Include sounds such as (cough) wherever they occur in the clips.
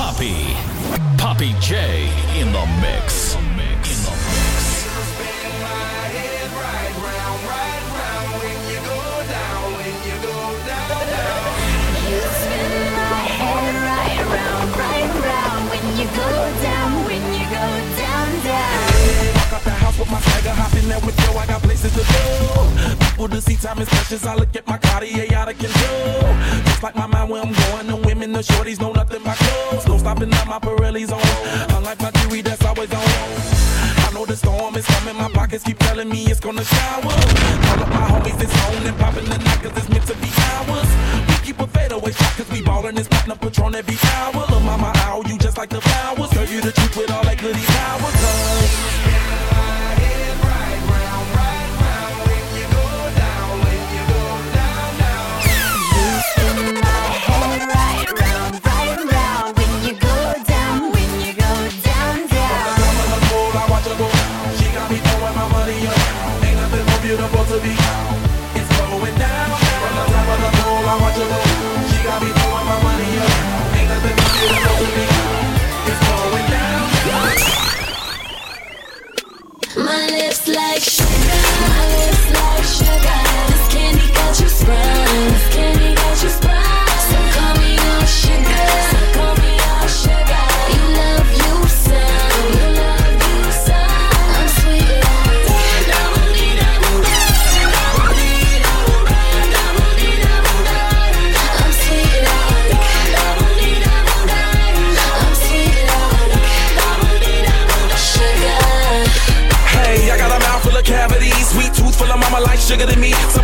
Poppy. Poppy J in the mix. With my swagger, hop in there with yo, I got places to go. People to see, time is precious. I look at my Cartier out of control. Just like my mind where I'm going, the women, the shorties know nothing but clothes. No stopping at my Pirelli's on. Unlike my jewelry that's always on. I know the storm is coming, my pockets keep telling me it's gonna shower. Call up my homies, it's on and popping the night cause it's meant to be ours. We keep a fadeaway shot cause we ballin' this platinum patron every hour. Look, mama, ow, you just like the flowers. Girl, you the truth with all that goody power. Cause My lips like sugar, my lips like sugar.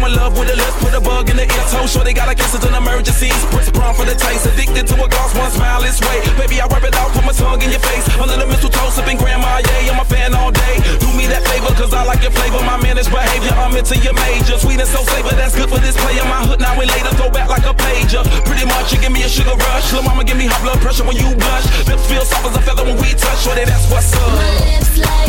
Someone love with a lip, put a bug in the ear, toe sure they got a kisses in emergencies. Prince prom for the taste, addicted to a gloss, one smile is way. Baby, I rub it out, put my tongue in your face. Under the mistletoe, sipping grandma, yeah, I'm a fan all day. Do me that favor, cause I like your flavor, my managed behavior. I'm into your major, sweet and so flavor, that's good for this player. My hood now and later, throw back like a pager. Pretty much, you give me a sugar rush. Lil' mama, give me high blood pressure when you blush. Lips feel soft as a feather when we touch, shorty, that's what's up. Sugar,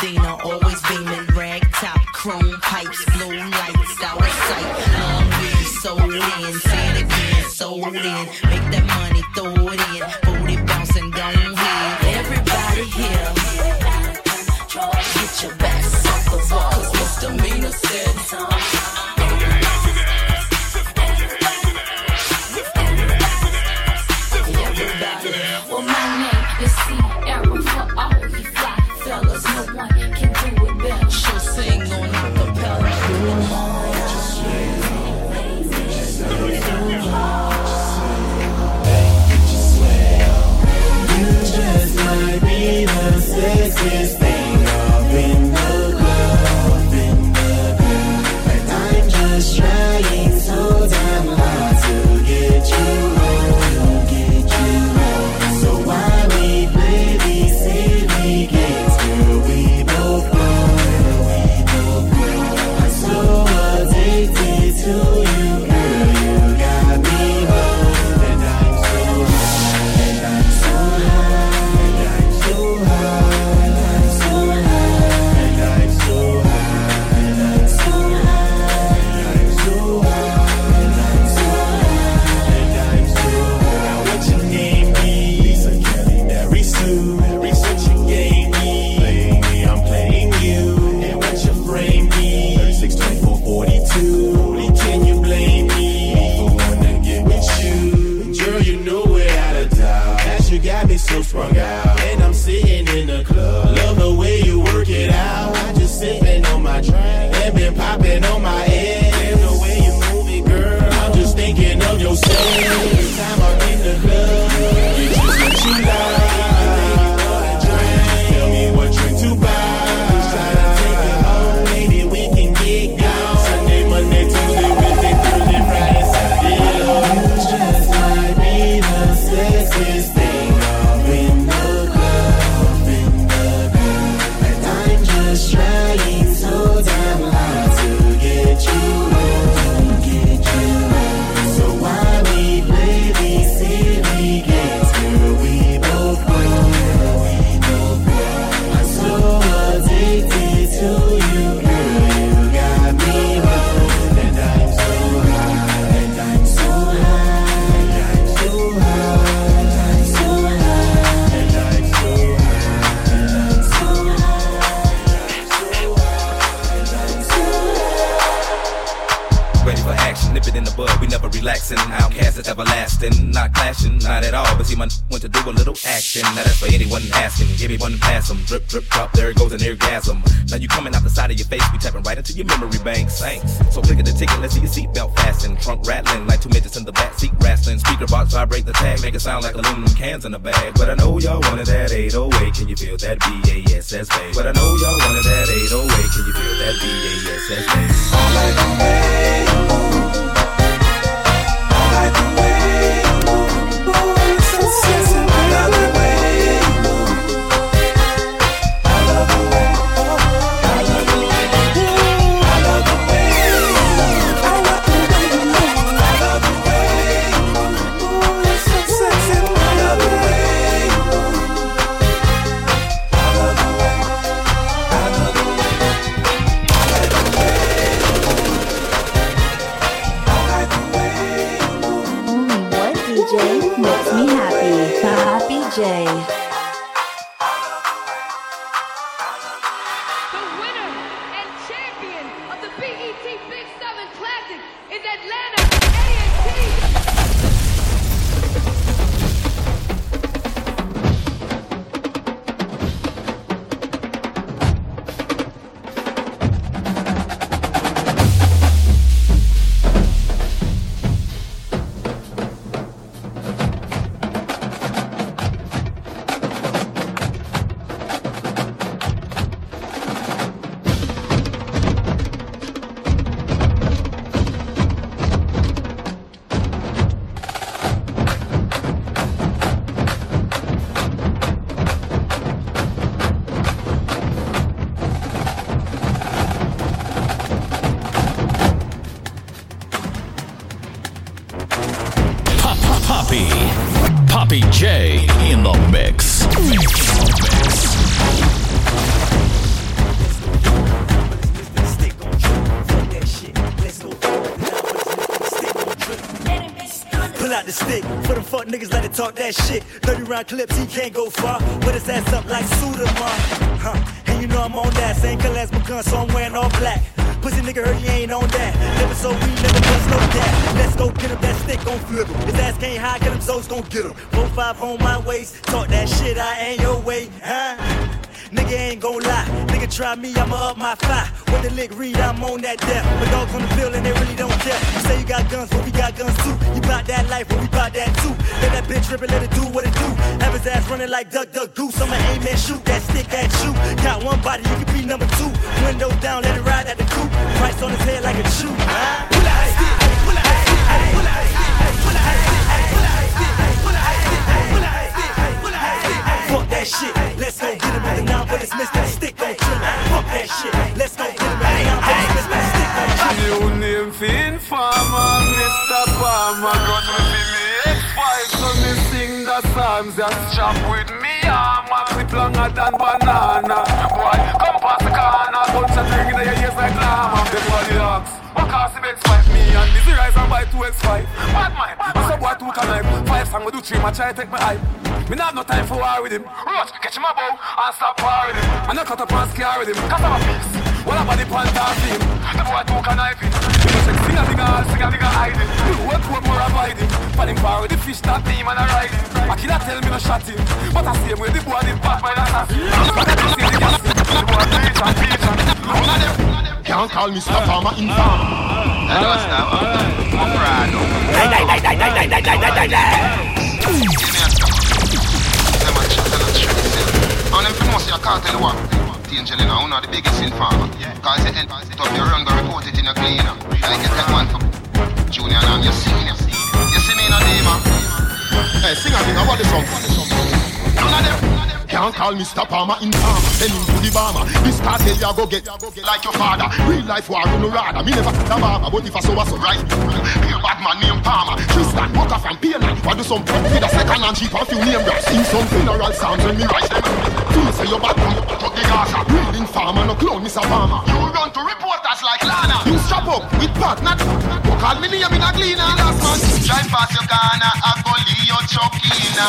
Dina always beaming, rag top, chrome pipes, blue lights, out of sight. Long weed, so in, say it again, sold in. Make that everlasting. Not clashing, not at all. But see, my n- went to do a little action. Now that's for anyone asking. Give me one and pass 'em. Drip, drip, drop. There goes an orgasm. Now you coming out the side of your face. We tapping right into your memory bank. Thanks. So click at the ticket. Let's see your seatbelt fasten. Trunk rattling like two midgets in the back seat wrestling. Speaker box vibrate the tag. Make it sound like aluminum cans in a bag. But I know y'all wanted that 808. Can you feel that BASS bass? But I know y'all wanted that 808. Can you feel that BASS bass? All night. clips Palmer in karma Send him to the bomber. This cartel ya go get Like your father. Real life war you no rada. Me never a barber But if I saw us right. Be a bad man named Palmer. Tristan Walker from Payland I do some prep With a second and cheap perfume name right Sing some funeral sounds When me rise them. Feel say you bad man, boy, drug the Gaza. Reading farmer, no clown, Mr. Farmer You run to reporters like Lana. You strap up with partner. Go call me name in a cleaner. Last man, drive past your Ghana I go leave your chokina.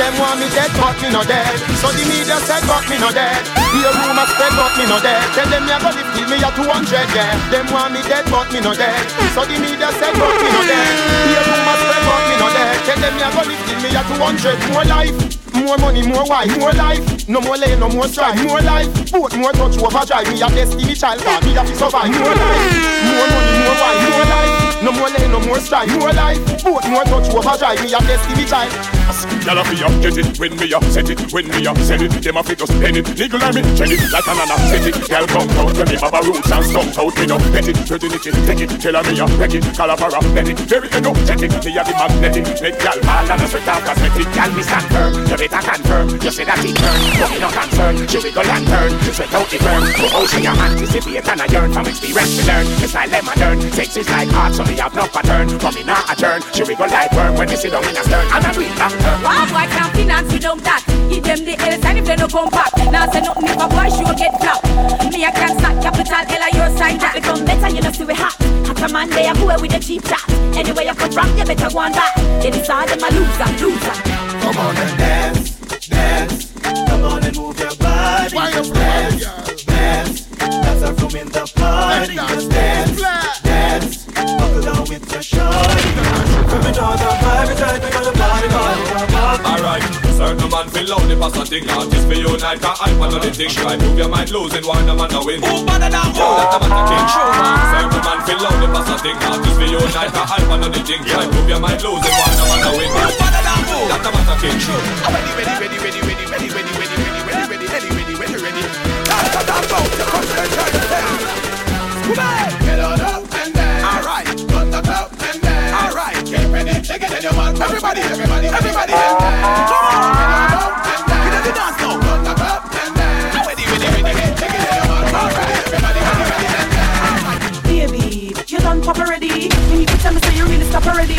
Them want me dead, but me no dead. So the media said, but me no dead. Hear rumors spread, but me no dead. Tell them me I go live till me a 200, yeah. Them want me dead, but me no dead. So the media said, but me no dead. Hear rumors spread, but me no dead. Tell them me I go live till me a 200 More life. More money, more wife, more life. No more lay, no more strife, more life. Both more touch overdrive. Me a destiny child, cause me a fi survive. More life, more money, more wife, more life. No more lay, no more strife, more life. Both more touch overdrive. Me a destiny child. Y'all a fi up, get it when me up, set it when me up, set it. Them a fi just pen it, niggle on me, check it like an anesthetic. Girl come out when me have a roots and skunk out me no pet it, virginity, take it, tell her me a wreck it, calavera, let it, very energetic. Me a the magnetic, make y'all ball and a sweat out cosmetic. Y'all me stand firm, you better confirm. You say that it turn, but me no concern. She wiggle and turn, sweat out the burn. Go ocean your anticipate and I yearn from experience to learn. The style them a learn, sex is like art, so me have no pattern. But me not a turn, she wiggle like worm when me sit down in a stern. And a real doctor. Wow, boy can't finance without that. Give them the L sign if they no come back. Now say nothing if a boy sure get flop. Me I can't start capital L your sign that. Become better, you know see we hot. Hot a man they a go with the cheap chat. Anyway you come from, you better go on back. Then it's all them a loser, loser. Come on and dance, dance. Come on and move your body. Just dance, dance. That's a room in the party. Just dance, dance. Buckle down with your shorty. From another it's like we got a party, party, party. Alright, certain man feel lonely pass a thing Artists for unite, cause I want the thing Try move your mind losing, one a man a win Who better than who? Let the man a king True man Certain man feel lonely pass a thing Artists for unite, cause I want the thing Try move your mind losing, one a man a win Who better than who? Let the man a king True Ready, ready, ready, ready, ready, ready, ready, ready, ready, ready, ready, ready, ready, ready, ready. Dance, dance, dance, out. You come to the church, dance. Come on. Shake it in your mouth. Everybody, everybody, everybody, and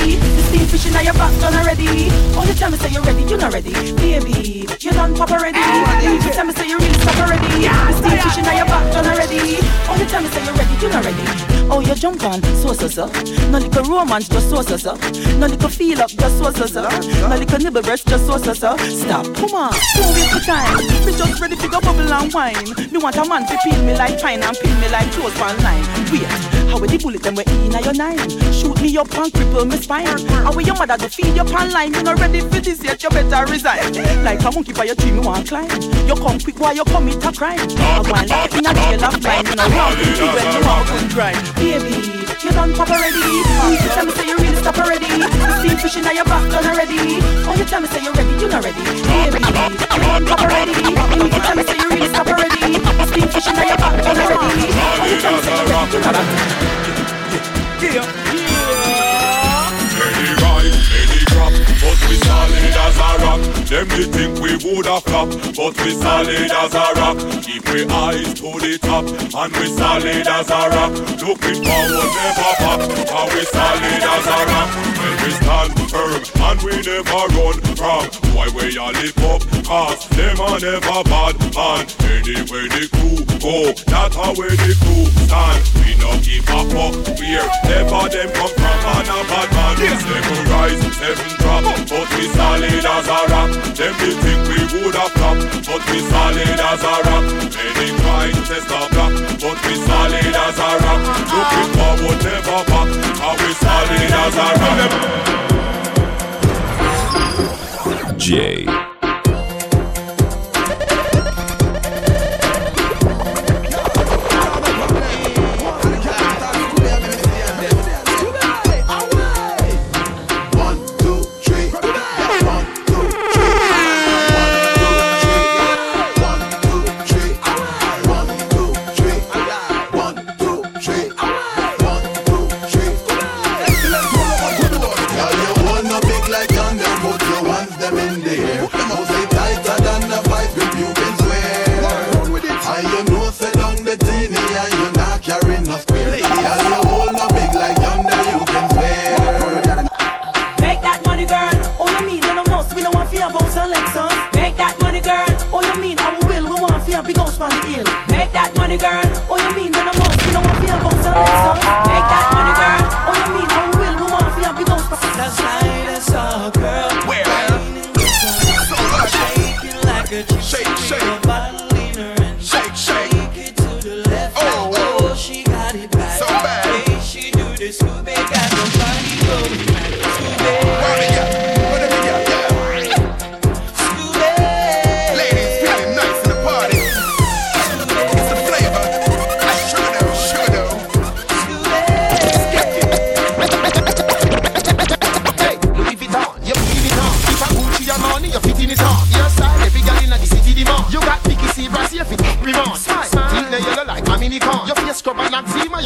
already. The steam fish in your back done already. Oh, you tell me say you're ready, you not ready. Baby, you done pop already. You need to tell me say you're really stop already. The steam fish in your back done already. Oh, you tell me say you're ready, you not ready. Oh, you jump on, so so so. No little romance, just so so so. No little feel up, just so so so. No little nibble breast, just so so so. Stop, come on, don't waste the time. Me just ready to go bubble and wine. Me want a man to peel me like pine and peel me like clothes on line. Wait, how will the bullet them we in your nine? Shoot me up and cripple me spine. How will your mother to feed your pan line? You not ready for this yet? You better resign. Like a monkey by your tree, me want climb. You come quick while you commit a crime. I want life in a jail of crime. You know want to kill when you want to grind. Baby, you done pop already. You tell me say you really stop already. The steam fish in your back done already. Oh, you tell me say you're ready, you not ready. Baby, you done pop already. You tell me say you really stop already. Steam fish in your back done already. You tell me say you're ready, you not ready. Yeah, Them they think we woulda flop, but we solid as a rock. Keep we eyes to the top, and we solid as a rock. Looking forward, never back, and we solid as a rock. When we stand firm, and we never run from. Why we all live up, cause them are never bad man. Anywhere the crew go, that's how where the crew stand. We no give a fuck where ever them come from, man a bad man. Seven rise, seven drop, but we solid as a rock. Them they think we woulda flop, but we solid as a rock. Many try to block, but we solid as a rock. Looking forward, never back, we solid as a rock. J. Make that money, girl. Oh, you mean no more? You know I feel about some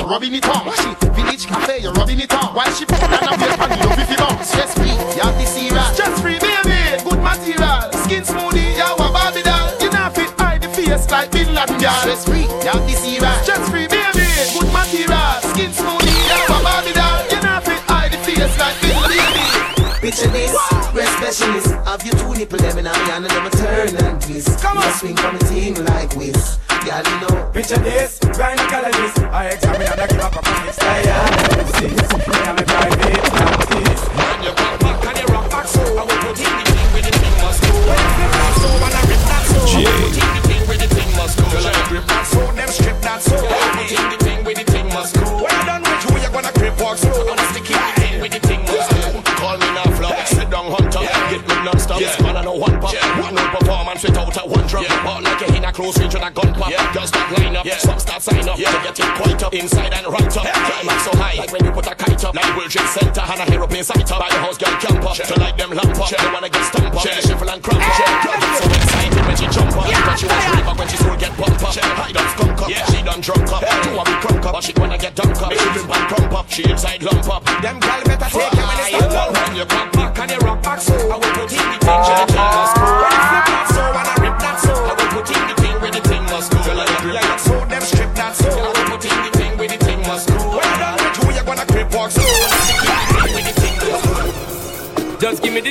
you're rubbing it on. She village cafe, you're rubbing it on. While she put on a face and you you bounce. Stress free, you have the cereal. Stress free, baby, good material. Skin smoothie, you a Barbie doll. You not fit hide the face like Bin Laden, girl. Stress free, you have the cereal. Stress free, baby, good material. Skin smoothie, you a Barbie doll. You not fit hide the face like Bin Laden. Picture this, breast specialist. Have your two nipple them in my hand and them a turn and twist. Come on, swing from a team like whiz. Girl, you know. Picture this, inside and right up. Climb up so high, like when you put a kite up. Like World Trade Center and a aeroplane sight up. By the house girl camp up, to like them lamp up. They wanna get stomp up, they shiver and cramp up. So excited when she jump up. But she was brave up when she soul get bump up. I done skunk up, she done drunk up. Two of me crunk up, but she wanna get dunk up. She limp and crump up, she inside lump up. Them girl better take it when it's done. When you come back and you rock back so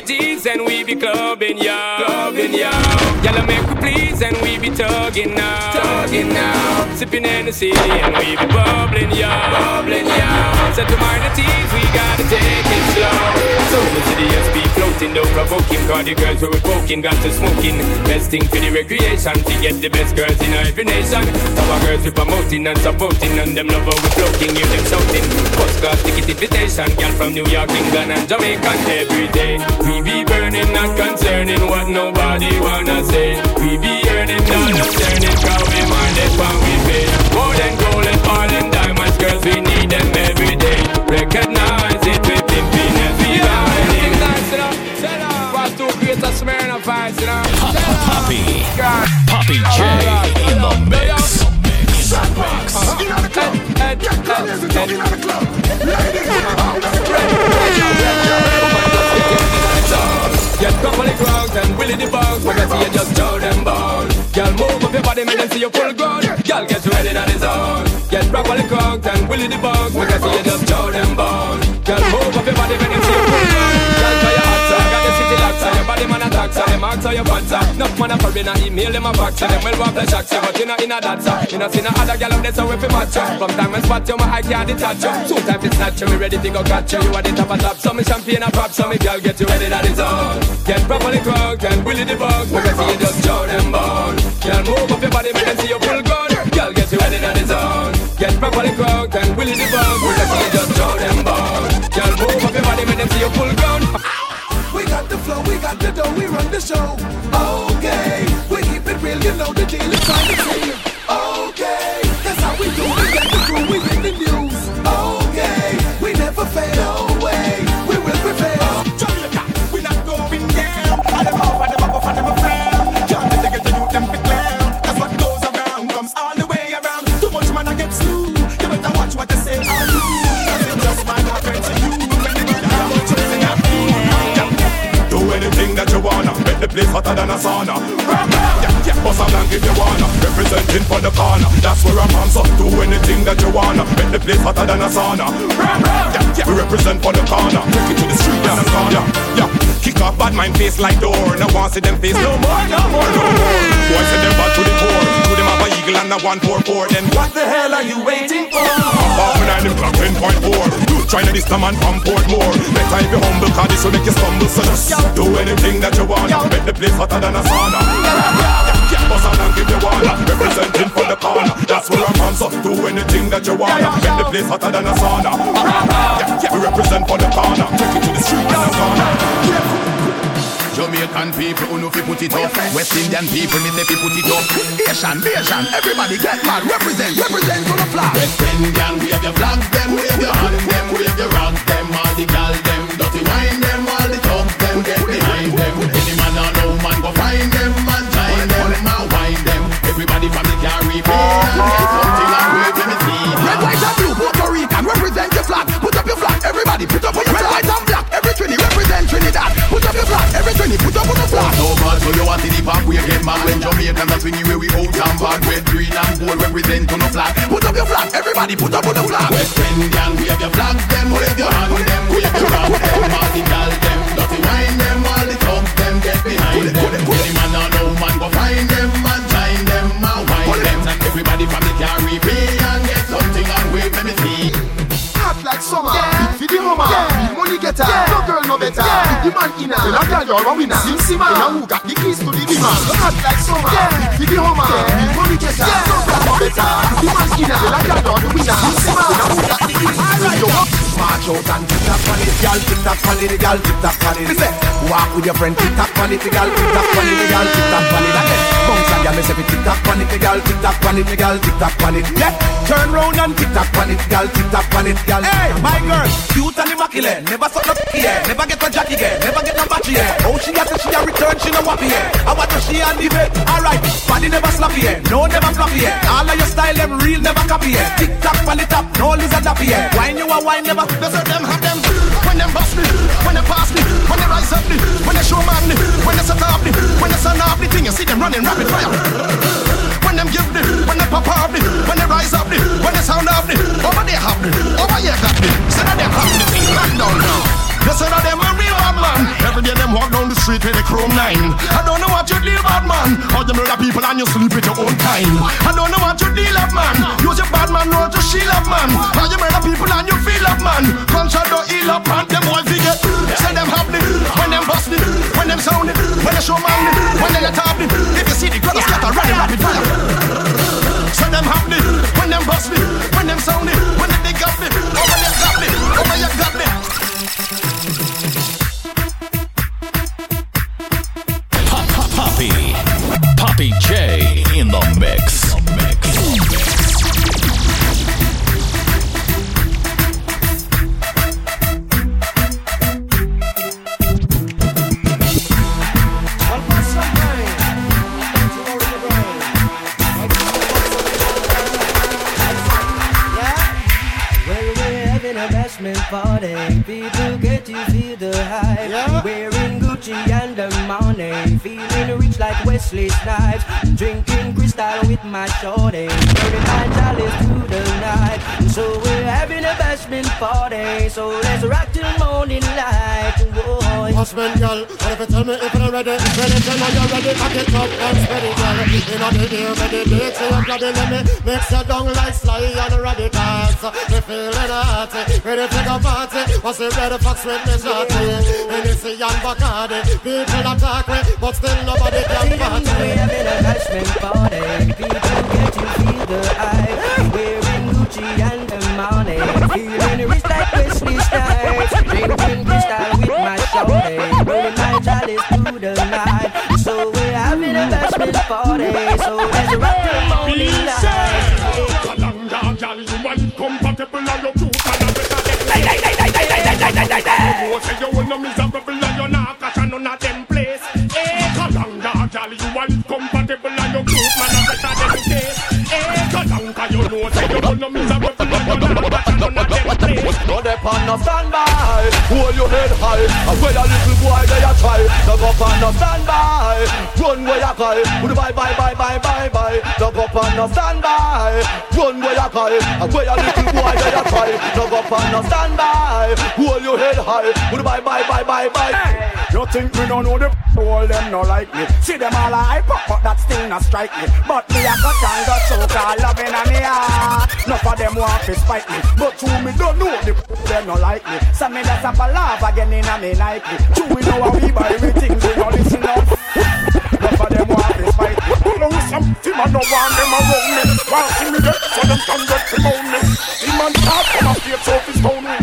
Just give me the G's and we be clubbing, yeah. Clubbing, yeah. Y'all make we please and we be tugging now. Tugging now. Sipping Hennessy and we be bubbling, yeah. Bubbling, yeah. Set to mind the teas, we gotta take it slow. So the city has be floating, no provoking. Cause the girls who we poking got to smoking. Best thing for the recreation to get the best girls in every nation. Our girls we promoting and supporting and them love how we floating, hear them shouting. First class ticket invitation, girl from New York, England and Jamaica every day. We be burning, not concerning what nobody wanna say. We be earning, not concerning, cause we mind it when we pay. More than gold and all and diamonds, girls, we need them every day. Recognize it, we pimping every line. Was too great a smear of ice, you know. Poppy. Poppy J in the mix. Get properly ground and willy the bugs When I see you just throw them bone Girl move up your body make them see you full grown. Girl get ready on the zone Get properly ground and willy the bugs When I see you just throw them bone Girl move up your body make them see you full grown so on your so Enough man a foreign and email them a fax so Them well want flash act so But you know in a that so You know see no other girl out there so if you match you From time and spot you my eye can't detach you Soon time it's snatch you Me ready to go catch you You are the top of top. So me champagne a pop So me girl get you ready that on Get properly cooked and the bugs Make I see you just show them bone Girl move up your body make them see you full gun Girl get you ready that on Get properly cooked and the bugs Make I see you just show them bone Girl move up your body make them see you full We got the dough, we run the show. Okay, the place hotter than a sauna. Yeah, yeah, bust a blank if you wanna. Representing for the corner. That's where I'm from, so do anything that you wanna. Make the place hotter than a sauna. Yeah, yeah, we represent for the corner. Take it to the street and the corner Yeah, kick off bad mind face like door. Now want see them face no more, no more, no more. Boy say them bad to the core. Do them have a eagle and a one four four. Then what the hell are you waiting for? Half an them clock 10.4 You tryna this the man from Portmore. Better if you humble cause this will make you stumble. So just do anything that you want. Make the place hotter than a sauna. Yeah, yeah, bust a blank if you wanna Representing for the corner. That's where I'm from So do anything that you wanna Make the place hotter than a sauna. Yeah, yeah, we represent for the corner. Take it to the street and the corner Jamaican people who know fi put it up. West Indian people me say fi put it up. Asian, Asian, everybody get mad. Represent, represent on the flag West Indian, wave your flag them Wave your hand So you want to the pop, we get mad when Jamaican that's swingy where we old and bad. Red, green and gold represent on the flag. Put up your flag, everybody put up on the flag. West Indian, wave your flags, them wave your hand, them wave your getter, yeah. no girl no better. Yeah. The man inner, tell a girl you're a winner. Sim Simma, tell who got the keys to the beamer. Hot like summer, yeah. for the hummer, yeah. big money getter, yeah. no girl no better. The man inner, tell a girl you're the winner. Sim Simma, tell who got the keys to the beamer. March out and tick tock on it, girl, tick tock on it, girl, tick tock on it. Walk with your friend, tick tock on it, the girl, tick tock on it, the girl, tick tock on it. Again, bounce again, me say, tick tock on it, the girl, tick tock on it, the girl, tick tock on it. Yeah, turn round and tick tock on it, girl, tick tock on it, girl. Hey, my girl, cute and immaculate, never suck no yeah, never get a jacket, yeah, never get no battery, yeah. Oh, she got she a return, she no wappy, yeah. I want to she and the bed, alright. Body never sloppy, yeah, no never floppy, yeah. All of your style, them real, never copy, yeah. Tick tock on the top, no lizard dappy, yeah. Wine you a wine, never, Those are them have them when them bust me, when they pass me, when they rise up me, when they show man me, when they set up me, when they sun off the thing, you see them running rapid fire. When them give me, when they pop off me, when they rise up me, when they sound off me, over there have me, over here got me. Say that them have me, down now. They say that them a real bad man. Every day them walk down the street with a chrome nine. I don't know what you deal bad man. How you murder people and you sleep with your own kind. I don't know what you deal up man. Use your bad man, road to shield up man. How you murder people and you feel up man. Conscious don't heal up man. Them boy forget. Say them happy when them bust it, when them sound it, when they show man when they top it. If you see the crowd scatter running rapid fire. Say them happy when them bust me, when them sound it, when they dig up me, they on, you got me. Like Wesley Snipes. Drinking crystal with my shorty. Burning my chalice through the night. So we're having a bashment party. So let's rock till morning light. Whoa. Husband, girl, what if you tell me if you're ready? Ready, tell me you're ready. Cock it up and steady, girl. In a the ear, ready, bitch, you're bloody, let me mix you down like Sly and Radicals. Me feeling hot, ready to go party. Was it ready for sweet me shorty? Hennessy and Bacardi, people attack me, but still nobody can party. We're having a bashment party. People get to feel the hype. Feeling rich like Wesley Snipes. Drinking crystal with my shorty. Rolling my chalice through the night. So we're having a bashment party. So let's rock the morning light. You say you no miserable and you none of them Eh, you compatible and you cute man and better Eh, say No dey on no standby, hold your head high. And when a little boy they a try, no go on no standby. Run where you cry, bye bye bye bye bye bye. No go on no standby, run where you cry. And when a little boy they a try, no go on no standby. Hold your head high, bye bye bye bye bye. You think me don't know the all them no like me See them all hype up but that still not strike me But me a cut and got so called loving a me heart Enough of them want to spite me But to me don't know the them no like me. So me just have a laugh again in a me Nike True we know how we buy we things we no listen up. Enough of them want to spite me. Pull on some team and no want them around me? While see me dead so them can get to moan me. The man talk from a face so his stone me.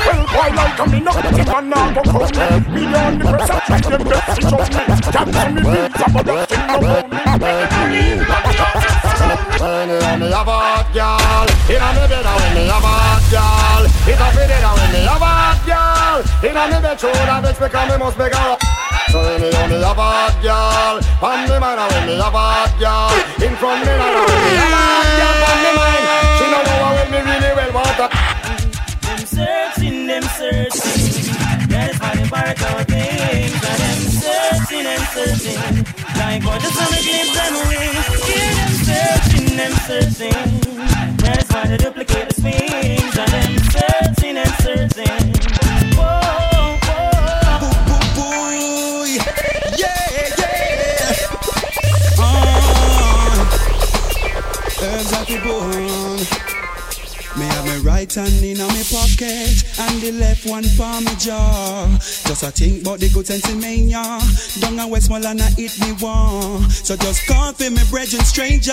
Well, why like a me no The man now go crown me. Me on the press I try them best to show me. Can't me beats about that thing around me When you have me. Have a hot girl In a when me a hot girl It a fit it when me a hot girl In a me bed show that bitch because me must make her so when me have me a hot girl On me mind when me a hot girl In front me now when me a hot girl On me mind She know when me really well want her Them searching, them searching. That's how they part out things. Them searching and searching. like what the sun eclipse and we hear them searching, them searching. That's why they duplicate the swings and them searching and searching. Whoa, whoa. Boy, yeah, yeah. Uh, herbs are right hand in my pocket and the left one for my jaw. Just a think about the good sense in. Down in Westmoreland, I hit me one. So just call for me brethren stranger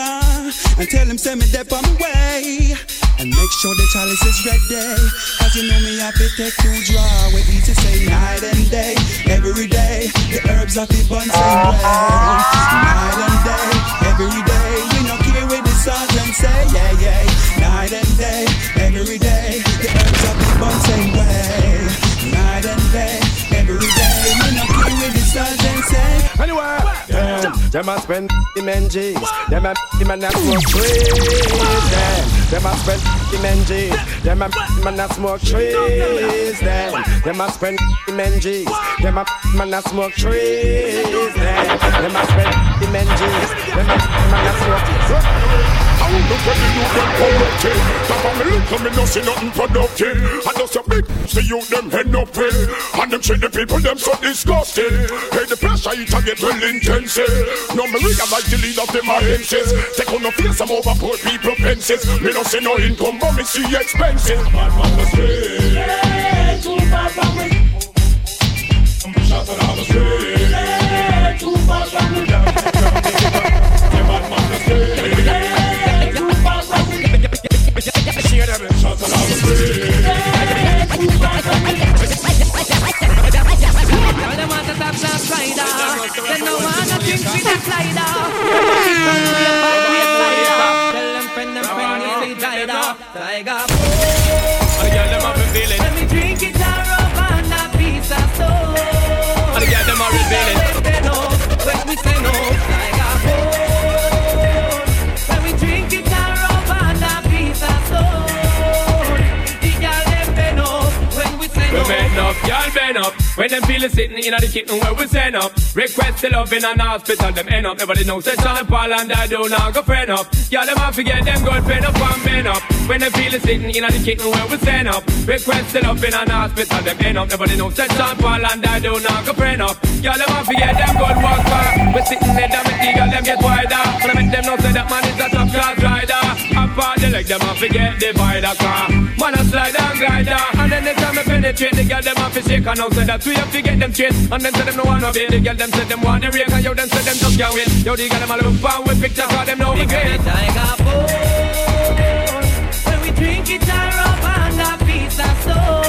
and tell him send me there on my way. And make sure the chalice is ready. Cause you know me have to take two draw. We eat to say night and day, every day. The herbs are the buns same way. Night and day, every day. Sergeant say, yeah, yeah. Night and day, every day. The herbs are the buns same way. Night and day, every day. We no care with the sergeant say. Anyway, them, a spend the men G's. Them a the man that smoke trees. Them, them a spend the men G's. Them a the man that smoke trees. Them, them a spend the men G's. Them a the man that smoke trees. Them, them a spend the men G's. Them a the man that smoke trees. I will look when the youth them corrupted Top of me look and me no see nothing productive. And just a big see you them head up with And them treat the people them so disgusting Hey the pressure it a get well intensive. Now me realize the lead of them agencies. Take on no face some over poor people fences. Me no see no income but me see expenses. Bad man the street Hey, too far from me. Shot on the street Hey, too far from sitting in the kitchen where we send up. Request the love in an hospital, them end up. Nobody knows that Sean Paul and I do not know go friend up. Y'all them have forget them good pen up and bend up. When them feel it sitting in the kitchen where we stand up. Request the love in an hospital, them end up. Nobody knows that Sean Paul and I do not know go friend up. Y'all them have forget them good work back. We sitting there, them the girl them get wider. And I make them know say that man is a top class rider. On the leg, them have forget divider car. Man a slide and glider. And then they time me penetrate the girl them have to shake and now say that we have to get them straight. And then say them no wanna be the girl them say them want the rake and yo them say them just can't wait. Yo the girl them a look for with picture for them know we great. Tiger bone. When we drink it a rub and a piece of soul.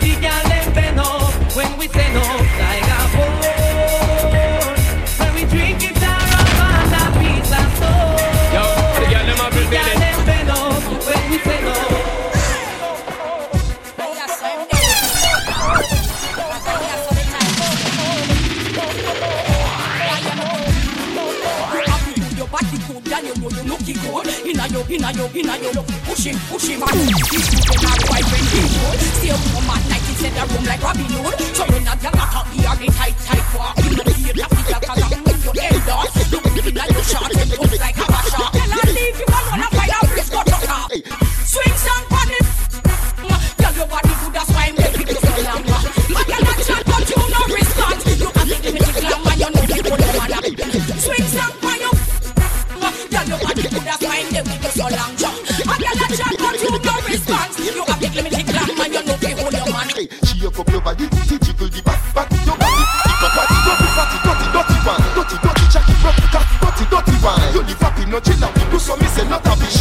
The girl them bend up when we say no. Good. Inna your, inna inna your, push him, push him, and this you can have white when he good. Stay home at night instead of room like Robin Hood. So you're not gonna talk here, the tight, tight walk. You know the ear, the figure, cause I'm with your head on. Look inna your short and look like a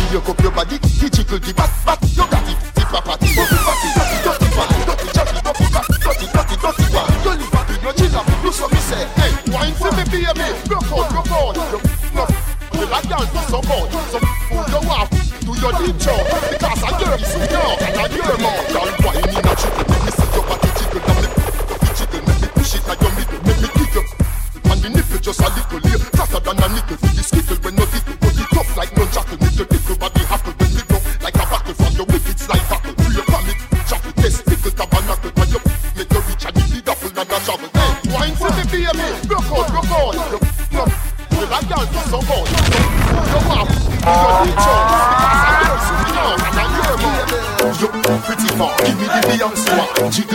happy. Up up your body, she jiggle the back, back your body. Your body dirty, fatty, dirty, dirty one, dirty, Jackie, dirty, back, dirty, dirty, dirty one. You live happy, no chill out. Do some me say, hey, wine for me, baby, on, rock on. You no, you like girl do so good, so fool you want, do your deep job I girl is out and I hear more. Girl, wine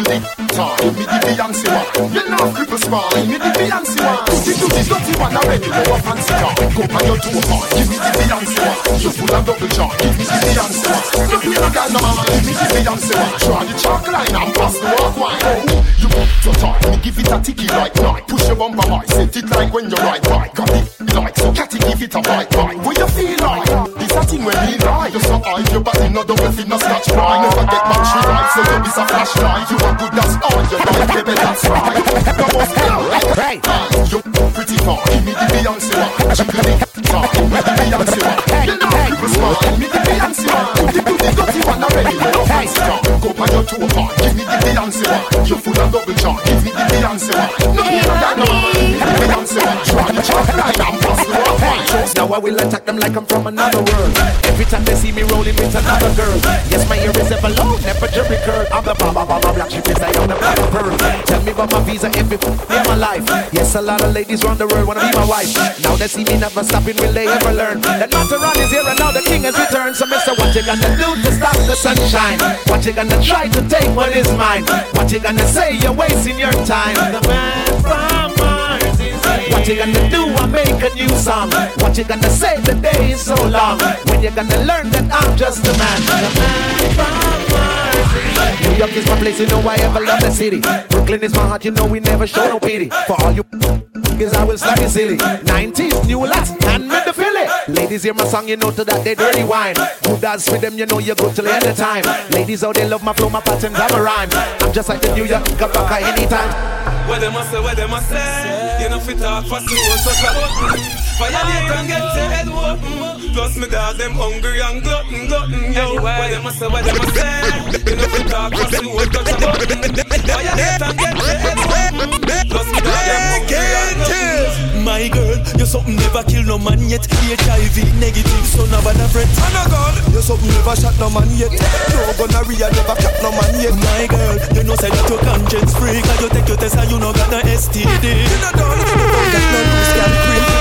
one. Time. Me the Beyonce one. You know cripple spine. Me the Beyonce one. Do the do the dirty one already. No a fancy car. Go on your two part. Give me the Beyonce one. You full of double jaw. Give me the Beyonce one. No play no girl no mama. Give me the Beyonce one. Try the chalk line and pass the walk wine. So tight. Me give it a ticky like night. Push your bumper high. Set it like when you ride bike. Got it like so. Catty give it a bite bite. What you feel like? This a thing when me lie. You so high. Your body no double fit no scratch fly. Never get battery right. So you miss a flashlight. You are good that's all. You like baby that's right. You must feel like right. You pretty far. Give me the Beyonce one. Jiggle it. Far. Give me the Beyonce one. You know people smart. Give me the Beyonce one. Dirty one already. Fancy. Go on your two part. Give me the Beyonce one. You full of double jaw. Give me the Beyonce one. No need no that no. The chalk line. Now I will attack them like I'm from another world. Every time they see me rolling with another girl. Yes, my ear is ever low, never jury curl. I'm the baba baba black sheep is I am the black pearl. Tell me about my visa every in my life. Yes, a lot of ladies around the world wanna be my wife. Now they see me never stopping, will they ever learn? That Mataran is here and now the king has returned. So Mister, what you gonna do to stop the sunshine? What you gonna try to take what is mine? What you gonna say? You're wasting your time. The man from Mars is here. What you gonna do? I make a new song. What you gonna say? The day is so long. When you gonna learn that I'm just a man? The man from Mars. New York is my place, you know I ever love the city. Brooklyn is my heart, you know we never show no pity. For all you Cause I will slap you silly. 90s, new lads, and me the Philly. Ladies hear my song, you know to that they dirty wine. You dance with them, you know you're good till the end of time. Ladies out they love my flow, my patterns, I'm a rhyme. I'm just like the New York Kabaka anytime What they must say, what they must say. You know fit talk for slow, so clap. Violate and get your head open. Plus me dog them hungry and glutton, glutton, yo. What them must say, what them must say. You know fit talk for slow, touch a button Violate and get your head open. Plus me dog them hungry and glutton My girl, you something never kill no man yet. HIV negative, so of an friend And a girl, You something never shot no man yet. You No gonorrhea never cap no man yet. My girl, you know say that your conscience free. Cause you take your test and you know got no STD You know done, you don't got no loose can cream Poison your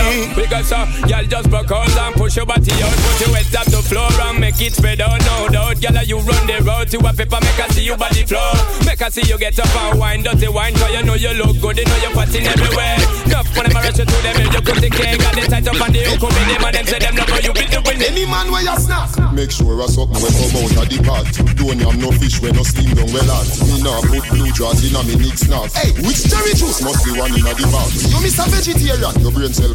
future picnic Because uh, y'all just broke out and push your body out Put your head up the floor and make it spread out. No doubt, girl, you run the road To a paper, make her see your body flow. Make her see you get up and wine, dirty wine Cause you know you look good, you know you're fatting everywhere. Enough when I'm rush you to them, you could the cake Got the tight up and the hook with them And them say them love you beat the winning Any man where you snack? Make sure I suck when come out of the pot. Don't have no fish when no steam down well hot Me nah put blue jaws in a me Nick snack. Hey, which cherry juice? Must be one in a the box You miss a vegetarian, your brain cell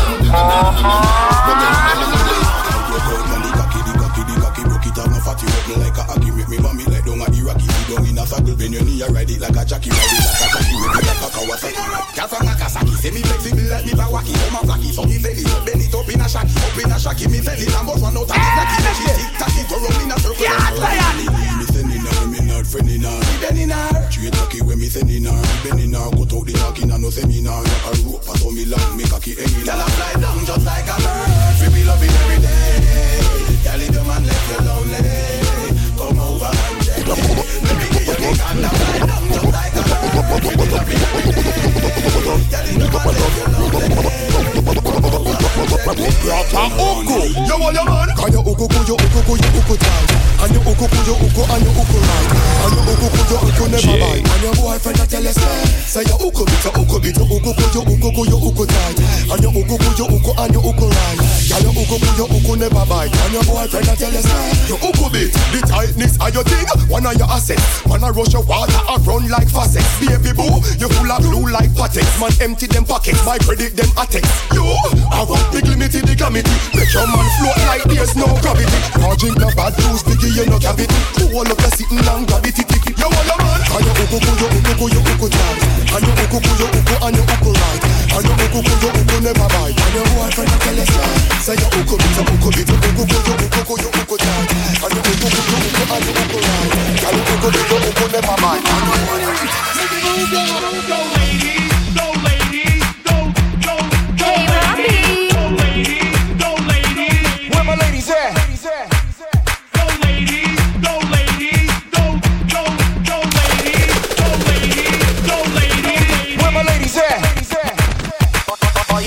Like me like a You in a I'm a so fell it bend it up in a up in a. Me fell it, one her, friend in her. In her. When me sending her. Bend in her, go talk the talking and no seminar. A rope, I told me long, me cocky hanging. Tell her fly down just like a bird. We be loving every day. Tell it your man left you lonely. Come over and check me. Let me give you the hand and fly down just like a bird. We be loving every day. Tell it you lonely. Come over and check it. Yo, your man. Call you ukuku, your ukuku, ukuku, and you uku ku, you uku and you uku right. And you uku ku, you uku never bite And your boyfriend a tell you say Say you uku bit, you uku bit, you uku ku, you uku ku, you uku tight. And you uku ku, you uku and you uku right. Can you uku ku, you uku never bite And your boyfriend a tell you say You uku bit, the tightness of your thing. One of your assets Man a rush your water and run like faucets Baby boo, you full of glue like patex. Man empty them pockets, my credit them attacks You, I want big limited the committee Make your man float like there's no gravity. No drink no bad juice, sticky you no cavity Hold up your sitting and gravity ticky You want your man? And you uku ku, you uku ku, you uku tight And you uku ku, you uku and you uku right And you uku ku, you uku never bite And your boyfriend a tell you say Say you uku bit, you uku bit, you uku ku, you uku ku, you uku tight And you uku ku, you uku and you uku right And you uku need to open them a mind. Where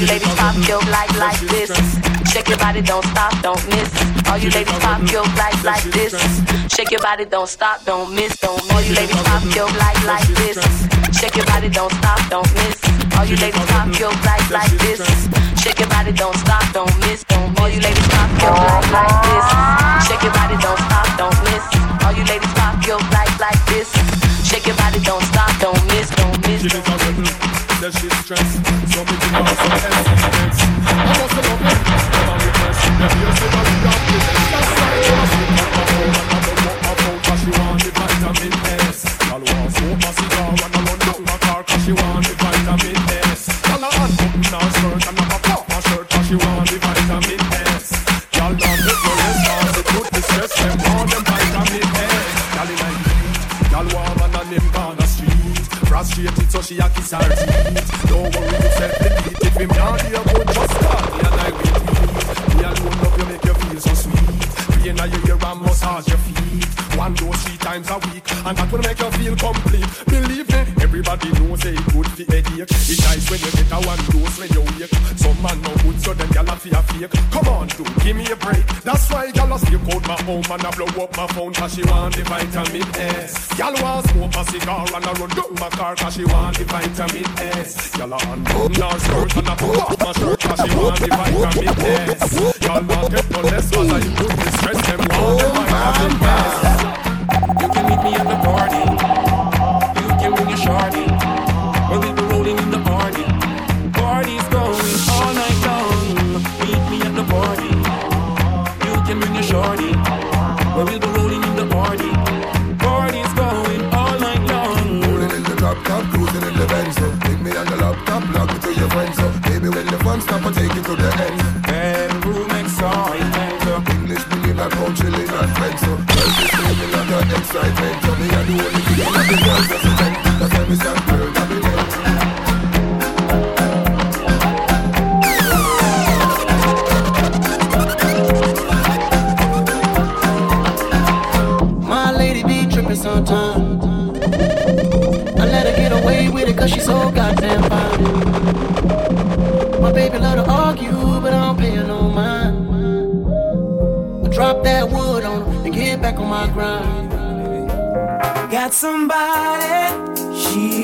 you ladies pop your like like this. Shake your body, don't stop, don't miss. All you ladies pop your like like this. Shake your body, don't stop, don't miss, don't miss. All you ladies pop your like like this. Shake your body, don't stop, don't miss. All you ladies pop your like like this. Shake your body, don't stop, don't miss, don't. All you ladies pop your like like this. Shake your body, don't stop, don't miss. All you ladies pop your like like this. Shake your body, don't stop, don't miss, don't miss. That shit stress So me give her some estimates I must love it, never request. The ears in Frustrated so she a kiss her teeth. Don't worry yourself delete If him not here go just call me and I will leave Me alone love you make you feel so sweet. Pain a your ear and massage your feet. One dose three times a week And that will make you feel complete. Believe me, everybody knows it good for headache. It's nice when you get a one dose when you wake. Some man no good so them gyal a fear fake. Come on dude, me a break. That's why gyal a stay out my home And I blow up my phone cause she want the vitamin S. Gyal want smoke a cigar and I run down my car Cause she want the vitamin S. Gyal a unbutton her skirt and I pull off my shirt Cause she want the vitamin S. Gyal not get no less I put the stress Them want the vitamin S. You can meet me at the party. You can bring your shorty. To the end. Bedroom excitement. English pound chilling and friends. So girls is like an excitement. Me, I do only thing in the girls that's a. That's why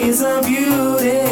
is a beauty,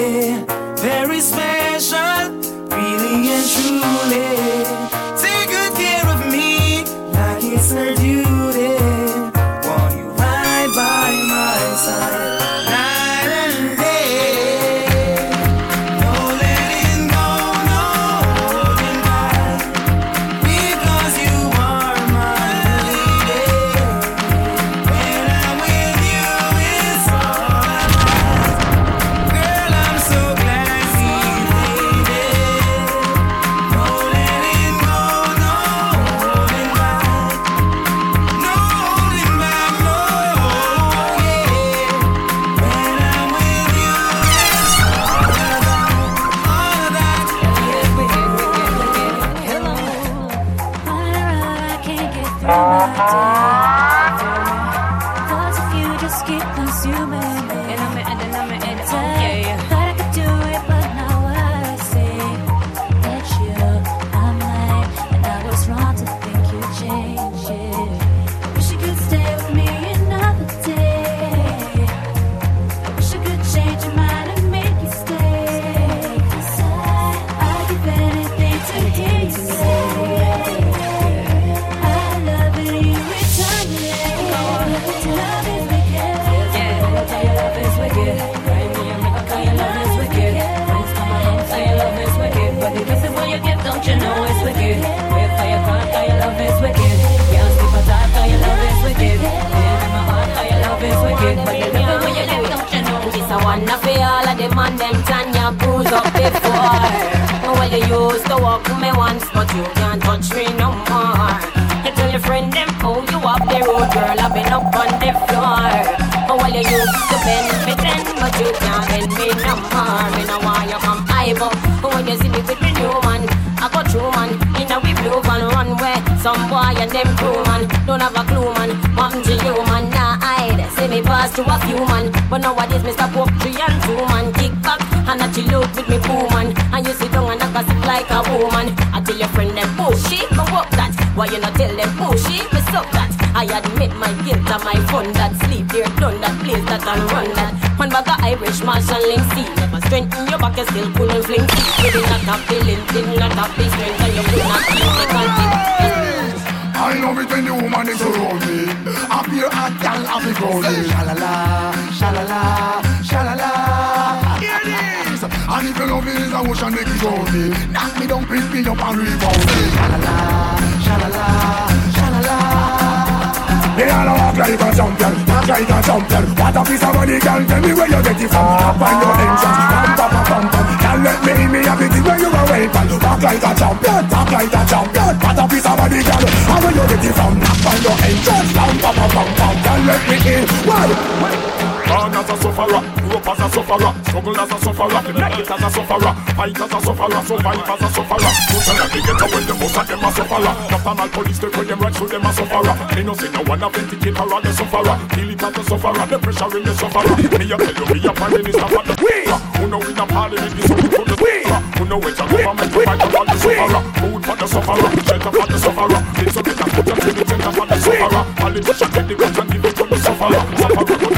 Walk like a champion, talk like a champion. What a piece of money, girl. How where you get it from? Up on your entrance, pam pam pam pam. Girl, let me in. Why? Born oh, as a sufferer, up as a sufferer, struggle as a sufferer, make it as a sufferer, fight as a sufferer, survive as a sufferer. Put a lot together when the most of them a sufferer. National police they them right through them a sufferer. Me no say no one a vindicator or the sufferer. Feel it as a sufferer, the pressure in the sufferer. Me a tell you, me a prime minister for the Who know in a parliament is who put the Who know it's a government to fight about the sufferer. Food for the sufferer, shelter for the sufferer. It's a bit of put them to the center for the sufferer. Politician take the guns and give it to the sufferer. Sufferer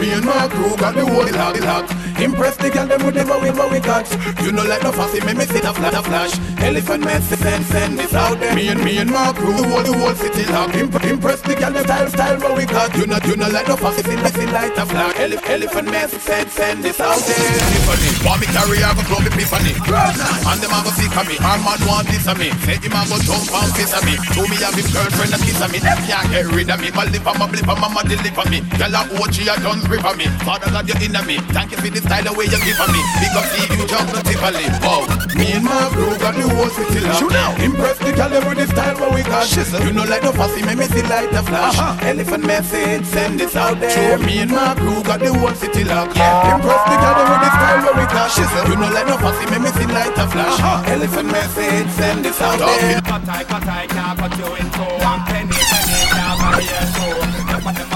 Me and my crew got the whole locked, locked. Impress the girl them with the we, what we. You know like no fussy, make me see the flash, flash. Elephant man, send, send this out there. Me and me and my crew, the whole, the whole city locked. Imp- impress the girl them style, style what we got. You know, you know like no fussy, see, see like a flash. Ele- elephant man, send, send this out there. Tiffany, want me carry, I go club epiphany. And them a go sick of me. Our man want this of me. Say him a go jump and kiss of me. Show me have his girlfriend a kiss of me. Them can't get rid of me. My lip and my blip and mama deliver me. Girl a OG a done grip of me. Father God you inna me. Thank you for the style the way you give of me. Big up see you jump no Tivoli. Wow. Me and my crew got the whole city locked. Shoot now. Impress the girl with the style what we got. You know like no fussy, make me see light the flash. Elephant message, send this out there. Show me and my crew got the whole city locked. Yeah. Impress the girl with the style what we got. You know like no fussy, make me see light the flash. Elephant message, send this out there. Cut I, cut I, can't cut you in two One penny, penny, can't buy your soul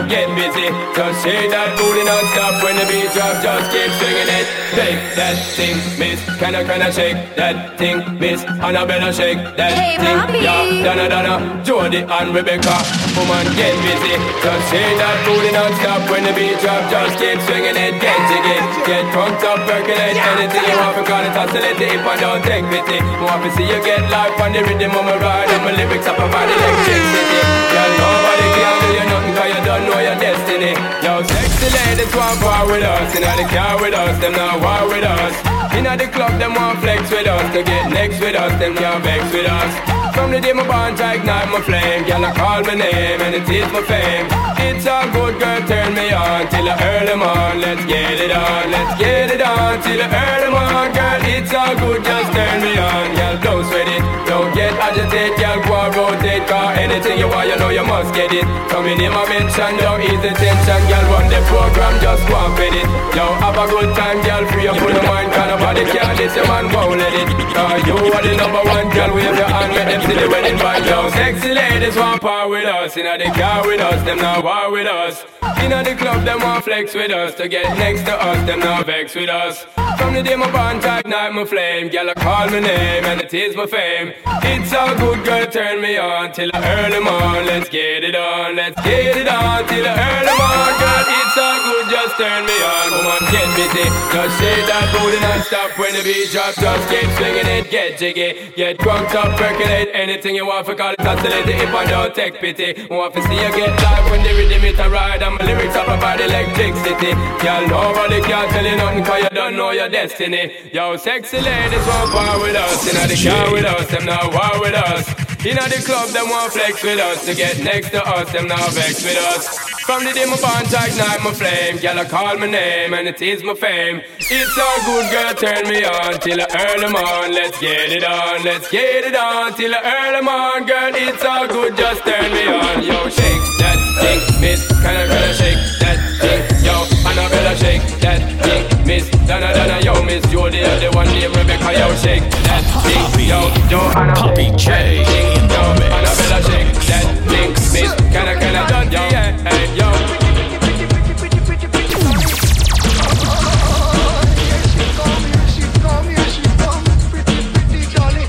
E-I-E-I-O get busy, just shake that booty non-stop When the beat drop, just keep swinging it. Shake that thing, miss, can I, can I shake that thing, miss? Annabella shake that Hey, thing, mommy. yeah Donna, Donna, Jody and Rebecca Woman get busy, just shake that booty non-stop. When the beat drop, just keep swinging it. Get jiggy, get drunk up, percolate Anything you want, call it oscillate If I don't take pity, want to see you get life On the rhythm of my ride. And my lyrics up about electricity. Girl, nobody can do you nothing Cause you don't know your destiny. Yo, sexy ladies want war with us. Inna the car with us, them not war with us. Inna the club, them want flex with us. To get next with us, them can't vex with us From the day my bond to ignite my flame. Girl, I call my name and it is my fame. It's a good girl, turn me on Till I early on, let's get it on Let's get it on till I early on you want, you know you must get it Coming in my mention, don't ease the tension Girl, run the program, just go and fit it Yo, have a good time, girl, free up your mind Cause Nobody can this, your man won't let it. Cause you are the number one girl, wave your hand, make them see the wedding band. Yo, sexy ladies want power with us, inna the car with us, them not war with us. Inna the club, them want flex with us, to get next to us, them not vex with us. From the day my bond ignite my flame, girl I call my name and it is my fame. It's a good girl, turn me on till the early morn. Let's get it on, let's get it on till the early morn, girl. It's a good, just turn me on. Come on, get busy, just shake that booty non-stop when the beat drop. Just keep swinging it, get jiggy, get drunk up, percolate anything you want for call it oscillate. If I don't take pity, want to see you get live when the rhythm it a ride and my lyrics up about electricity. Girl, nobody can tell you nothing 'cause you don't know your destiny. Yo, sexy ladies want power with us, inna the car with us, them not war with us. Inna the club, them want flex with us, to get next to us, them not vex with us. From the day my bond ignite my flame, girl I call my name and it is my fame. It's all good girl, turn me on till the early morn. Let's get it on, let's get it on till the early morn, girl. It's all good, just turn me on. Yo, shake that thing, miss. Can I better shake Donna, Donna, yo, miss Jody, the one named Rebecca, yo, shake that thing, yo, yo, Poppy J, yo, Annabella, shake that thing, miss. Can I, can I, done, yo, hey, yo.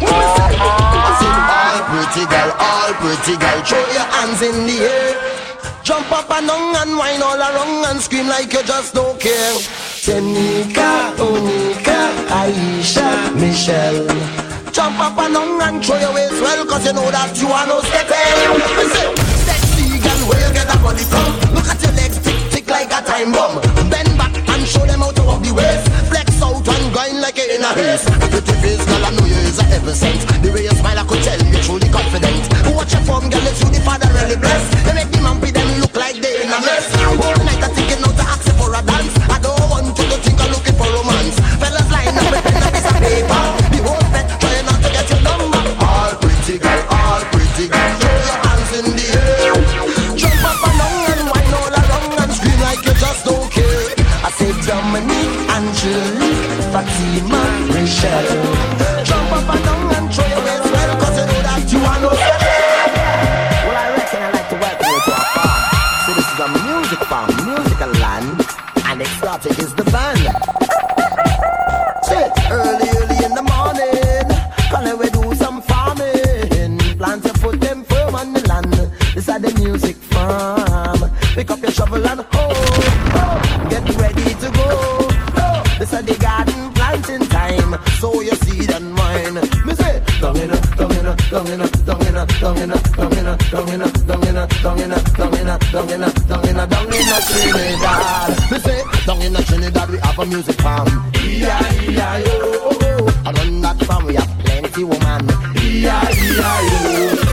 All pretty pretty girl, all pretty girl, throw your hands in the air. Jump up and down and whine all around and scream like you just don't care. Tenika, Onika, Aisha, Michelle. Jump up and down and throw your waist well, cause you know that you are no stepper. Sexy girl, where you get that body from? Look at your legs tick tick like a time bomb. Bend back and show them to walk the waist. Flex out and grind like you're in a race. Pretty face, girl, I know you is a heaven sent. The way you smile, I could tell you truly confident. Watch your form, girl, it's you the father really blessed. They make the man be them look like they in a mess. Rachel. Jump up and down and throw your well, cause you know that you are no Well, I reckon I like to welcome you to our farm. So this is a music farm, musical land, and exotic is the band. Say early, early in the morning, gonna we do some farming. Plant your foot them firm on the land. This is the music farm. Pick up your shovel and down in a, down in a, down in a, down Trinidad. Me say, down we have a music farm. E-I-E-I-O. On that farm we have plenty woman. E-I-E-I-O.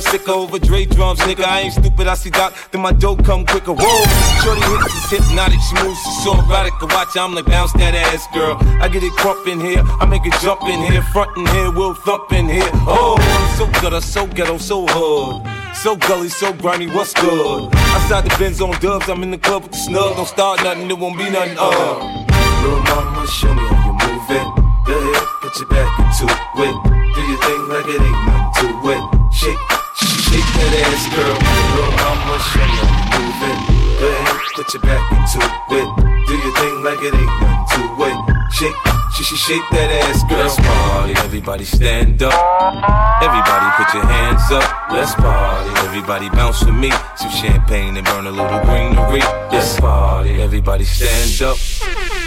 Sounds sicker over Dre drums, nigga. I ain't stupid, I see Doc, then my dope come quicker. Whoa, shorty hits is hypnotic, she moves, she's so erotic. Watch, I'm like, bounce that ass, girl. I get it crump in here, I make it jump in here, front in here, we'll thump in here. Oh, I'm so gutter, so ghetto, so hood. So gully, so grimy, what's good? Outside the Benz on dubs, I'm in the club with the snug. Don't start nothing, it won't be nothing, uh. Little mama, show your back into it. Do your thing like it ain't nothing to it. Shake, sh- sh- shake that ass, girl. Let's party, everybody stand up. Everybody put your hands up. Let's party, everybody bounce with me. Some champagne and burn a little greenery. Let's party, everybody stand up.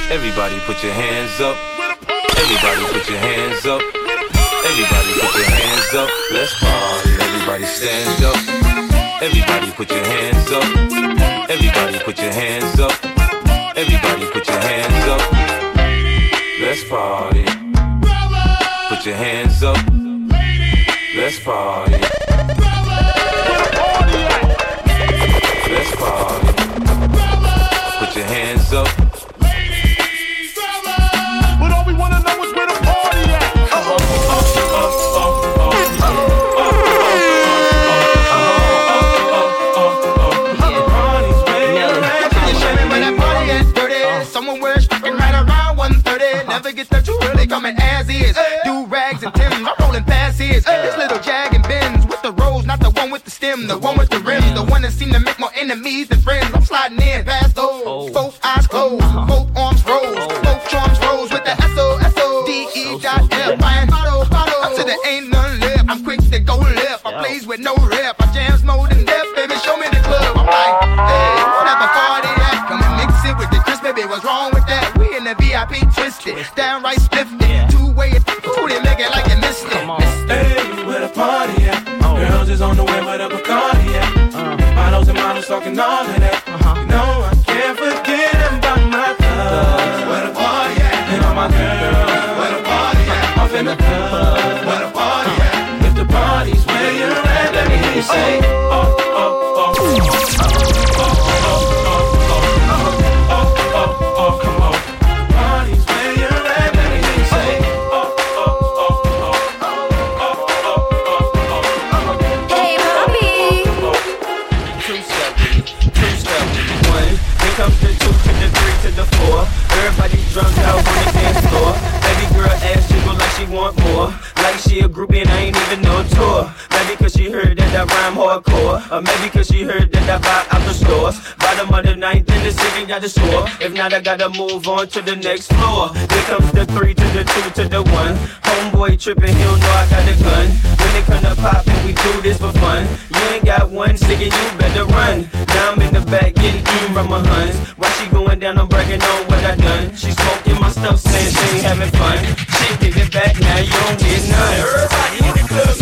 Everybody put your hands up. Everybody put your hands up. Everybody put your hands up. Let's party, everybody stand up. Everybody put your hands up. Everybody put your hands up. Everybody put your hands up. Let's party. Put your hands up. Let's party. Let's party. One with the rim, the one that seem to make more enemies than friends. I'm sliding in past those. Both eyes closed, uh-huh. both arms rose, oh. both charms rose with the S O S O D E dot F. Buying bottle, bottle. Until there ain't none left. I'm quick to go left. I plays with no rep. score. If not, I gotta move on to the next floor. Here comes the three to the two to the one. Homeboy tripping, he don't know I got a gun. When it come to poppin', we do this for fun. You ain't got one singing, you better run. Now I'm in the back getting eaten from my huns. While she going down, I'm bragging on what I done. She smoking my stuff, saying she ain't having fun. She give it back, now you don't get none. Everybody in the club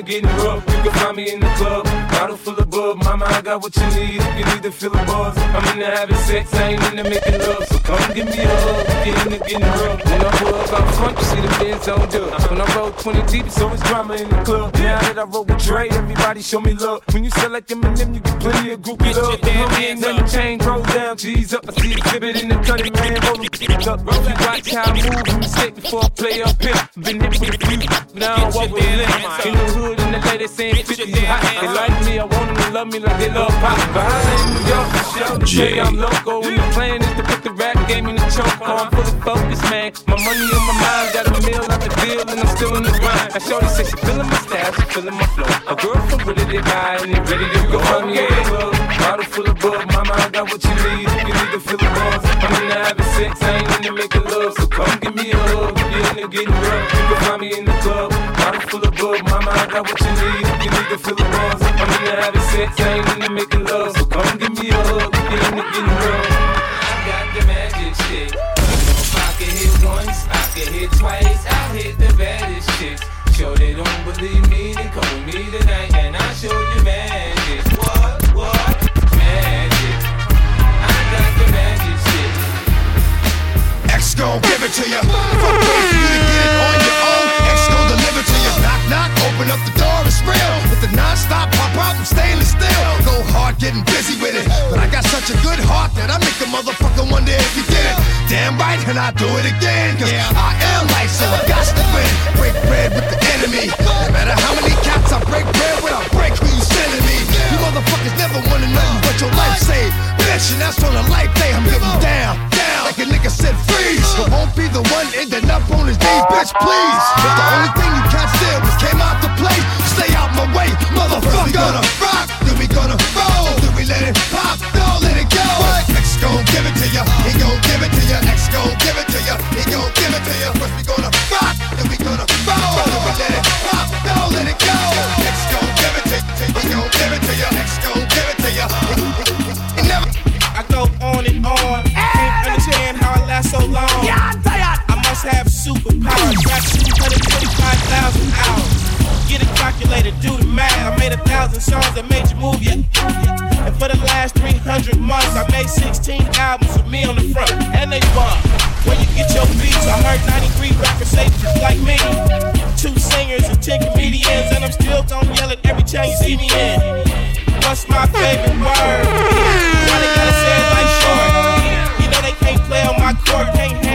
you're getting rough, you can find me in the club. Bottle full of bug, mama, I got what you need. You need to feel the buzz, I'm into having sex, I ain't into making love. So come give me a hug. You're into getting rough, when I pull up out front, you see the Benz on dub. When I roll 20 deep, it's always drama in the club. Now that I roll with Dre, everybody show me love. When you like them and them, you get plenty of groupie love. Homie, ain't nothing changed, roll down, G's up. I see exhibit in the cutting, man, roll up. Watch how I move, you mistake before I play up here. Been hit with a few, now I walk with lit. In the hood, and the ladies saying 50 hot. They like me, I want them to love me like they love pop. But I in New York for sure. I'm loco, and the plan is to put the rap game in the choke. I'm fully focused, man. My money on my mind, got a meal out the deal, and I'm still in the grind. Now Shorty said she feeling my style, she feeling my flow. A girl from really they guy, and they ready to go. In the club, bottle full of bug. Mama, I got what you need. Sex, I ain't into making love. So come give me a hug. If you're into getting rough, you can find me in the club. Bottle full of bug. Mama, I got what you need. You need to feel the buzz, I'm into having sex, I ain't into making love. So come give me a hug. If you're into getting rough. I got the magic shit. I can hit once, I can hit twice. Gon' give it to you. Fuck wait for you to get it on your own. X gon' deliver to you. Knock, knock, open up the door, it's real. With the non-stop pop out, I'm stainless steel. Go hard, getting busy with it. But I got such a good heart that I make a motherfucker wonder if you did it. Damn right, and I do it again. Cause I am life, so I got to win. Break bread with the enemy. No matter how many cats I break bread with, I break who you sending me. You motherfuckers never wanted nothing but your life saved. Bitch, and that's on a life day, I'm getting down, down. Like a nigga said, freeze. I won't be the one ending up on his knees, bitch, please. But the only thing you can't steal is came out to play. Stay out my way, motherfucker. We gonna rock, then we gonna roll. Then we let it pop, don't let it go. X gon' give it to ya, he gon' give it to ya. X gon' give it to ya, he gon' give it to ya. First we gonna rock, then we gonna roll. Then we let it pop, don't let it go. X gon' give it to ya, he gon' give it to ya. X gon' give it superpowers. Rap 225,000 hours. Get it calculated, do the math. I made a thousand songs that made you move, yeah. And for the last 300 months, I made 16 albums with me on the front, and they bump. Where you get your beats? I heard 93 rappers say just like me. Two singers and 10 comedians, and I'm still gonna yell it every time you see me in. What's my favorite word? Why they gotta say it like short? You know they can't play on my court, can't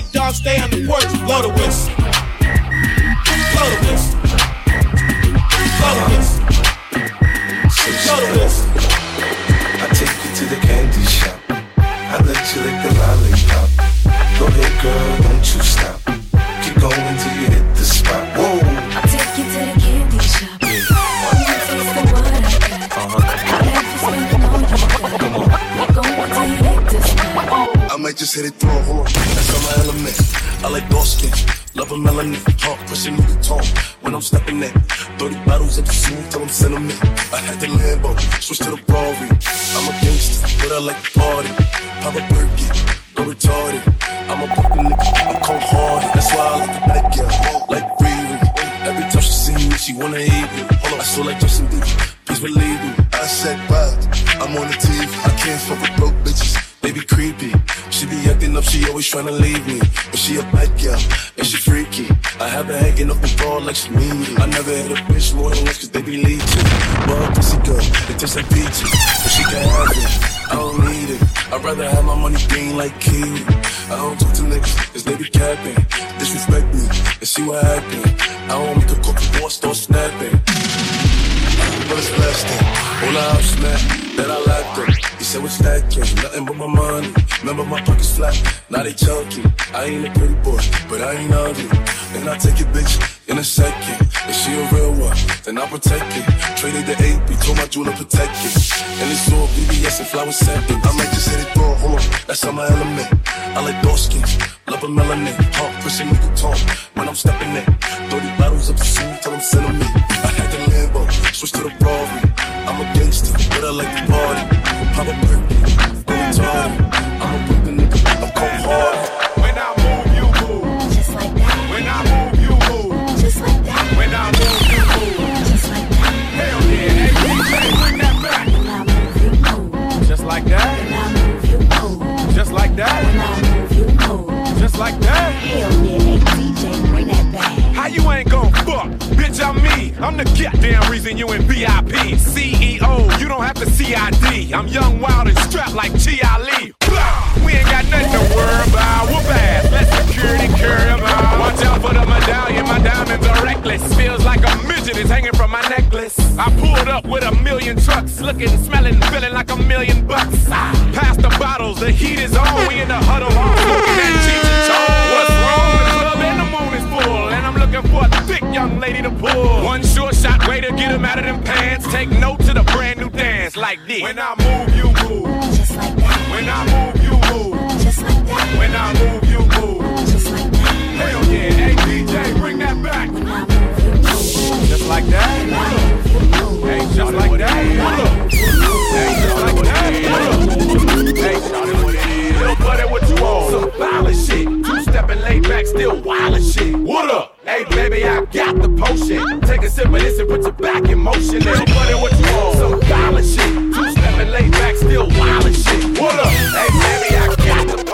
big dogs, stay on the porch, blow the whistle. Blow the whistle. Blow the whistle. Blow the whistle. I take you to the candy shop. I let you lick the lollipop. Go ahead, girl, don't you stop. Just hit it through a horn. That's on my element. I like dark skin. Love a melanin. Talk, pushing me to talk. When I'm stepping in, 30 bottles at the scene till I'm sentiment. I had the Lambo, switch to the Rari. I'm a gangster, but I like to party. Pop a Birkin, go retarded. I'm a broken nigga, I'm cold hearted. That's why I like the back girl, like Riri. Every time she see me, she wanna hate me. Hold on, I feel like Justin Bieber. Please believe me. I said, what? I'm on the TV. I can't fuck with broke bitches. They be creepy. Up, she always tryna leave me. But she a bad girl, and she freaky. I have her hanging up the like she mean me. I never hit a bitch more than once cause they be leeching. Well, pussy girl, it tastes like peaches. But she can't have it, I don't need it. I'd rather have my money green like kiwi. I don't talk to niggas, cause they be capping. Disrespect me and see what happen. I don't make a cook before I start snapping. But it's blasting. All I have snap then I lacked them. He said what's that king? Nothing but my money. Remember my pockets flat, now they chunky. I ain't a pretty boy, but I ain't ugly. And I take your bitch in a second. If she a real one, then I'll protect it. Traded the AP, told my jeweler protect it. And it's all BBS and flower seconds. I might just hit it through, hold on, that's on my element. I like dark skins, love a melanin. Talk, pushing me the tone when I'm stepping in. 30 bottles of the soon till I'm me. (laughs) switch to the Rari. I'm a gangster, but I like to party. Pop a perk, go retarded. I'm a brother nigga, I'm cold hard. When I move, you move. Just like that. When I move, you move. Just like that. When I move, you move. Just like that. Hell yeah, hey DJ, bring that back. When I move, you move. Just like that. When I move, you move. Just like that. When I move, you move. Just like that. Hell yeah, hey DJ, bring that back. How you ain't gon' fuck? Bitch, I'm me. I'm the goddamn reason you in VIP. CEO, you don't have to CID. I'm young, wild, and strapped like G.I. Lee. We ain't got nothing to worry about. Whoop ass, let security carry 'em out. Watch out for the medallion, my diamonds are reckless. Feels like a midget is hanging from my necklace. I pulled up with a million trucks, looking, smelling, feeling like a million bucks. Ah, Pass the bottles, the heat is on. We in the huddle, all smoking that cheese and looking for a thick young lady to pull. One short shot way to get 'em out of them pants. Take note to the brand new dance like this. When I move, you move. Just like that. When I move, you move. Just like that. When I move, you move. Just like that. Hell yeah, hey DJ, bring that back. When I move, you. Just like that. When I move, you move. Hey, just like that. Hold up. Hey, just like that. Hold up. Hey, shawty, what it is? Little buddy, what you want? Some violent shit. Two stepping laid back, still wild shit. What up? Hey, baby, I got the potion. Take a sip of this and put your back in motion. Buddy, what you want? Some violent shit. Two stepping laid back, still wild shit. What up? Hey, baby, I got the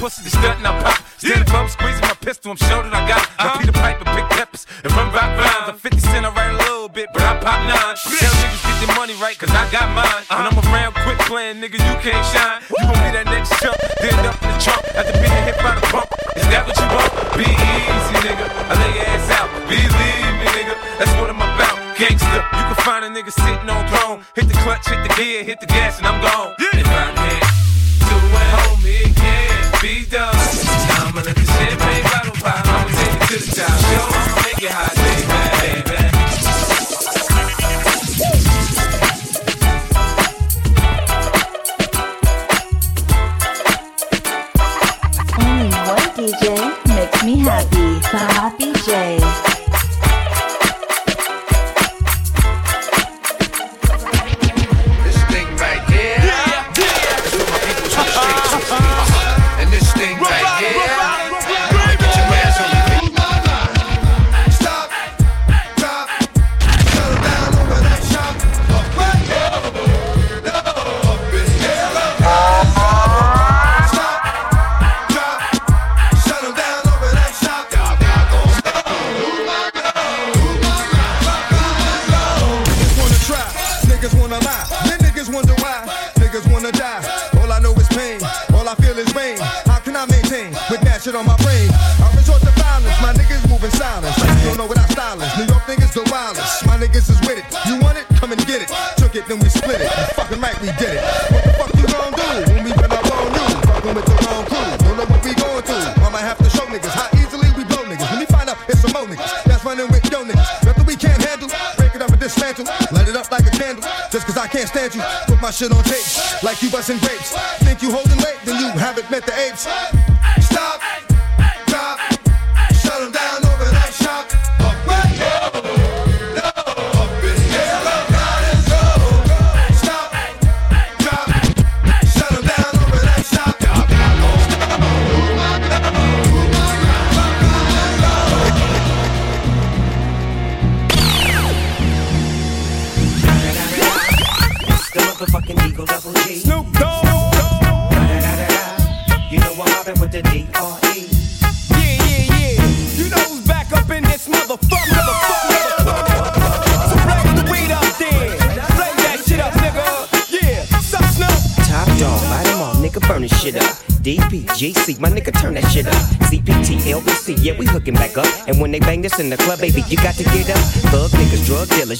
pussy, the stunt, I pop. Stand above, squeezing my pistol, I'm sure that I got it. I Peter Piper, big peppers, and run rock rhymes. I'm 50 cent, I write a little bit, but I pop nine. Tell niggas get their money right, cause I got mine. When uh-huh. I'm around quick playing, nigga, you can't shine. You gon' be that next chump,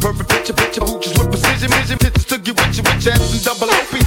Perfect picture, picture. Hooches with precision, vision. Pictures to get with you with your ass and double OP.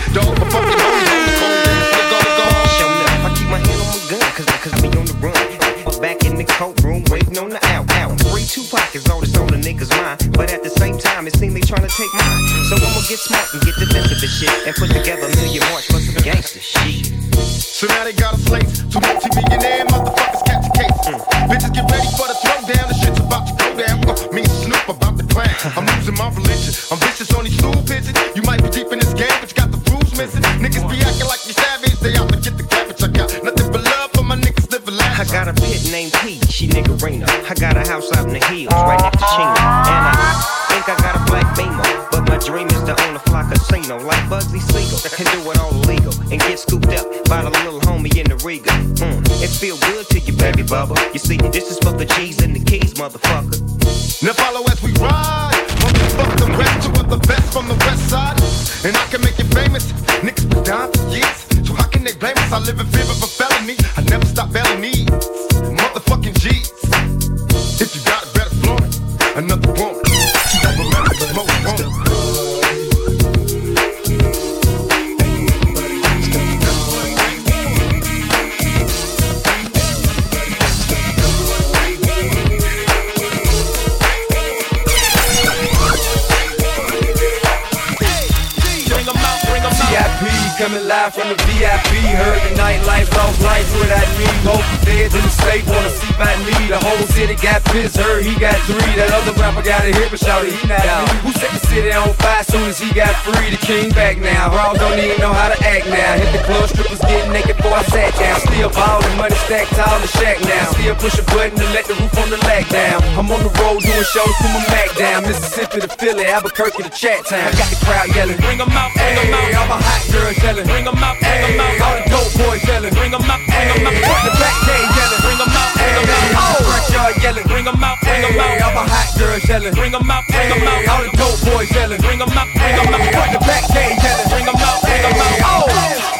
now. Raw don't even know how to act now. Hit the club, strippers getting naked before I sat down. Still ballin', money stacked tall in the shack now. Still push a button to let the roof on the lag down. I'm on the road doing shows from my Mac down. Mississippi to Philly, Albuquerque to Chat Town. I got the crowd yelling. Bring 'em out, bring 'em out. I'm a hot girl yelling. Bring 'em out, bring 'em out. All the dope boys yelling. Bring 'em out, bring 'em out. The back gate yelling. Bring 'em out, bring 'em out. Oh, front yard yelling. Bring 'em out, bring 'em Hey, I'm a out. hot girl yelling. Bring 'em out, bring 'em out. All the dope boys yelling. Bring 'em out, bring 'em out. Front the back gate yelling. Bring 'em out, bring 'em out. Oh.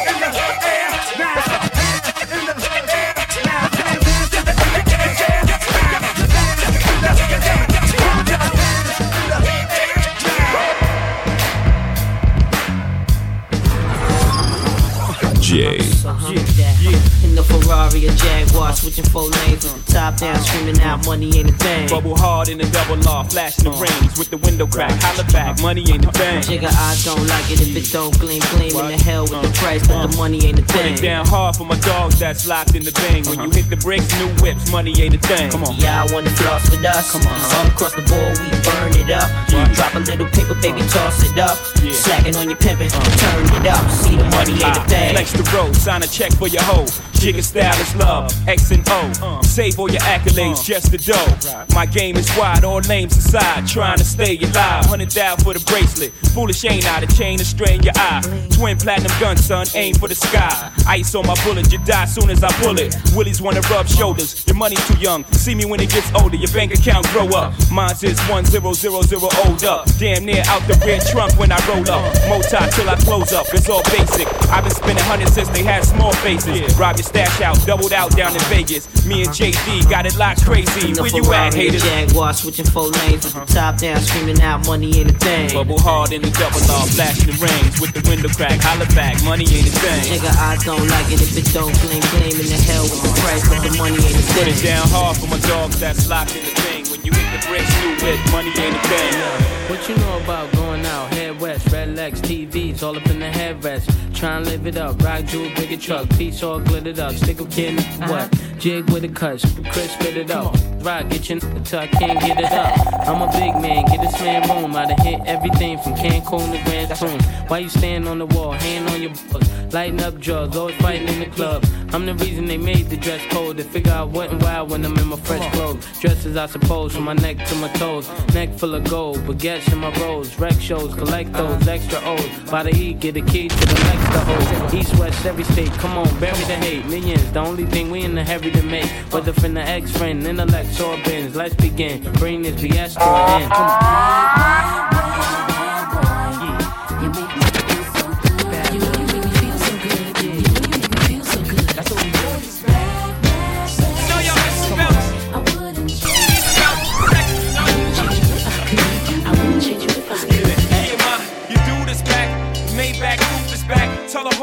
Down, screaming out, money ain't a thing. Bubble hard in the double law, flashing the range with the window crack. Holla back, money ain't a thing. Jigga, I don't like it if it don't gleam, gleam in the hell with the uh-huh. price, but the uh-huh. money ain't a Put it down hard for my dogs that's locked in the bang. When you uh-huh. hit the bricks, new whips, money ain't a thing. Come on. Yeah, I wanna floss with us. Come on, all across the board, we burn it up. Drop a little paper, baby, toss it up. Slacking on your pimpin', turn it up. See the money ain't a thing. Flex the road, sign a check for your hoe. Jigger style is love, X and O. Save all your accolades, uh. just the dough. My game is wide, all names aside. Trying to stay alive, hundred thou for the bracelet. Foolish ain't I, the chain to strain your eye. Twin platinum gun, son, aim for the sky. Ice on my bullet, you die soon as I pull it. Willies wanna rub shoulders, your money's too young. See me when it gets older, your bank account grow up. Mine's is one zero zero zero old up. Damn near out the rear trunk when I roll up. Moti till I close up, it's all basic. I've been spending hundreds since they had small faces. Rob your stash out, doubled out down in Vegas. Me and JD got it locked crazy. Where you at, haters? Jaguar, switching four lanes the top down, screaming out, money ain't a thing. Bubble hard in the double R, flashing the rings with the window crack. Holla back, money ain't a thing. Nigga, I don't like it if it don't blame, blame in the hell with the price, but the money ain't a Put thing. it down hard for my dogs that's locked in the thing. When you the bricks, new with money ain't a thing. What you know about going out? Head west, red legs, TVs, all up in the headrest. Try and live it up, rock jewel, bigger truck, piece all glittered up. Stick a kid, what? Jig with a cut, Chris spit it up. Rock, get your n- till I can't get it up. I'm a big man, get this man room. I done hit everything from Cancun to Grand Tune. Why you stand on the wall, hand on your butt, lighting up drugs, always fighting in the club. I'm the reason they made the dress code. They figure out what and why when I'm in my fresh clothes. Dresses, I suppose, for my neck to my toes. Neck full of gold, baguettes in my rolls. Rec shows, collect those extra O's. By the E, get a key to the next to hold. East, west, every state, come on, bury the hate. Millions, the only thing we in the heavy to make. Whether from the ex friend, intellect, or bins. Let's begin. Bring this BS to an end. Come on.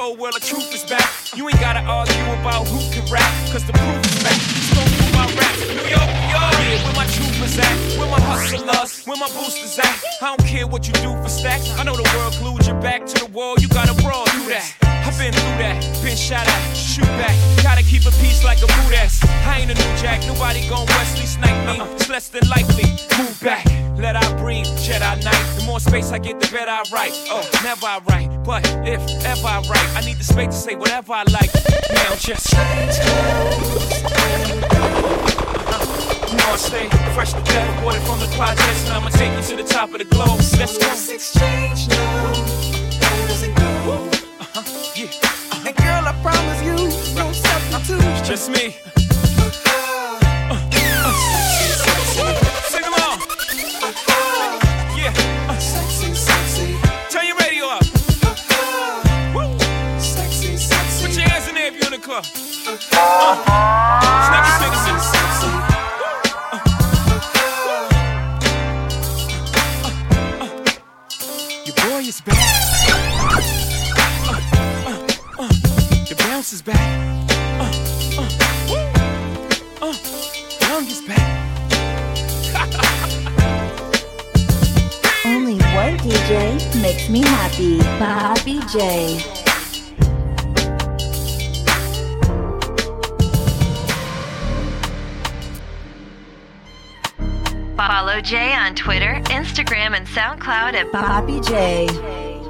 Whole world the truth is back. You ain't gotta argue about who can rap, cause the proof is back. Stone through my rap. New York, New York. Yeah, where my troopers at? Where my hustlers? Where my boosters at? I don't care what you do for stacks. I know the world glued your back to the wall. You gotta brawl through that. I've been through that, been shot at, shoot back. Gotta keep a peace like a boot ass. I ain't a new jack, nobody gon' Wesley snipe me. Uh-uh. It's less than likely. Move back, let I breathe, Jedi Knight. The more space I get, the better I write. Oh, never I write, but if ever I write, I need the space to say whatever I like. Now just You know I stay fresh to death, from the projects, and I'ma take you to the top of the globe. Let's go. Let's exchange now. Uh-huh, yeah. And girl, I promise you, no substitute. Just me. Club. Uh. Snap your fingers in. Your boy is back. Uh, uh, uh. Your bounce is back. Uh, uh. Uh, young is back. Only one DJ makes me happy. Bobby J. Follow Jay on Twitter, Instagram, and SoundCloud at Bobby J.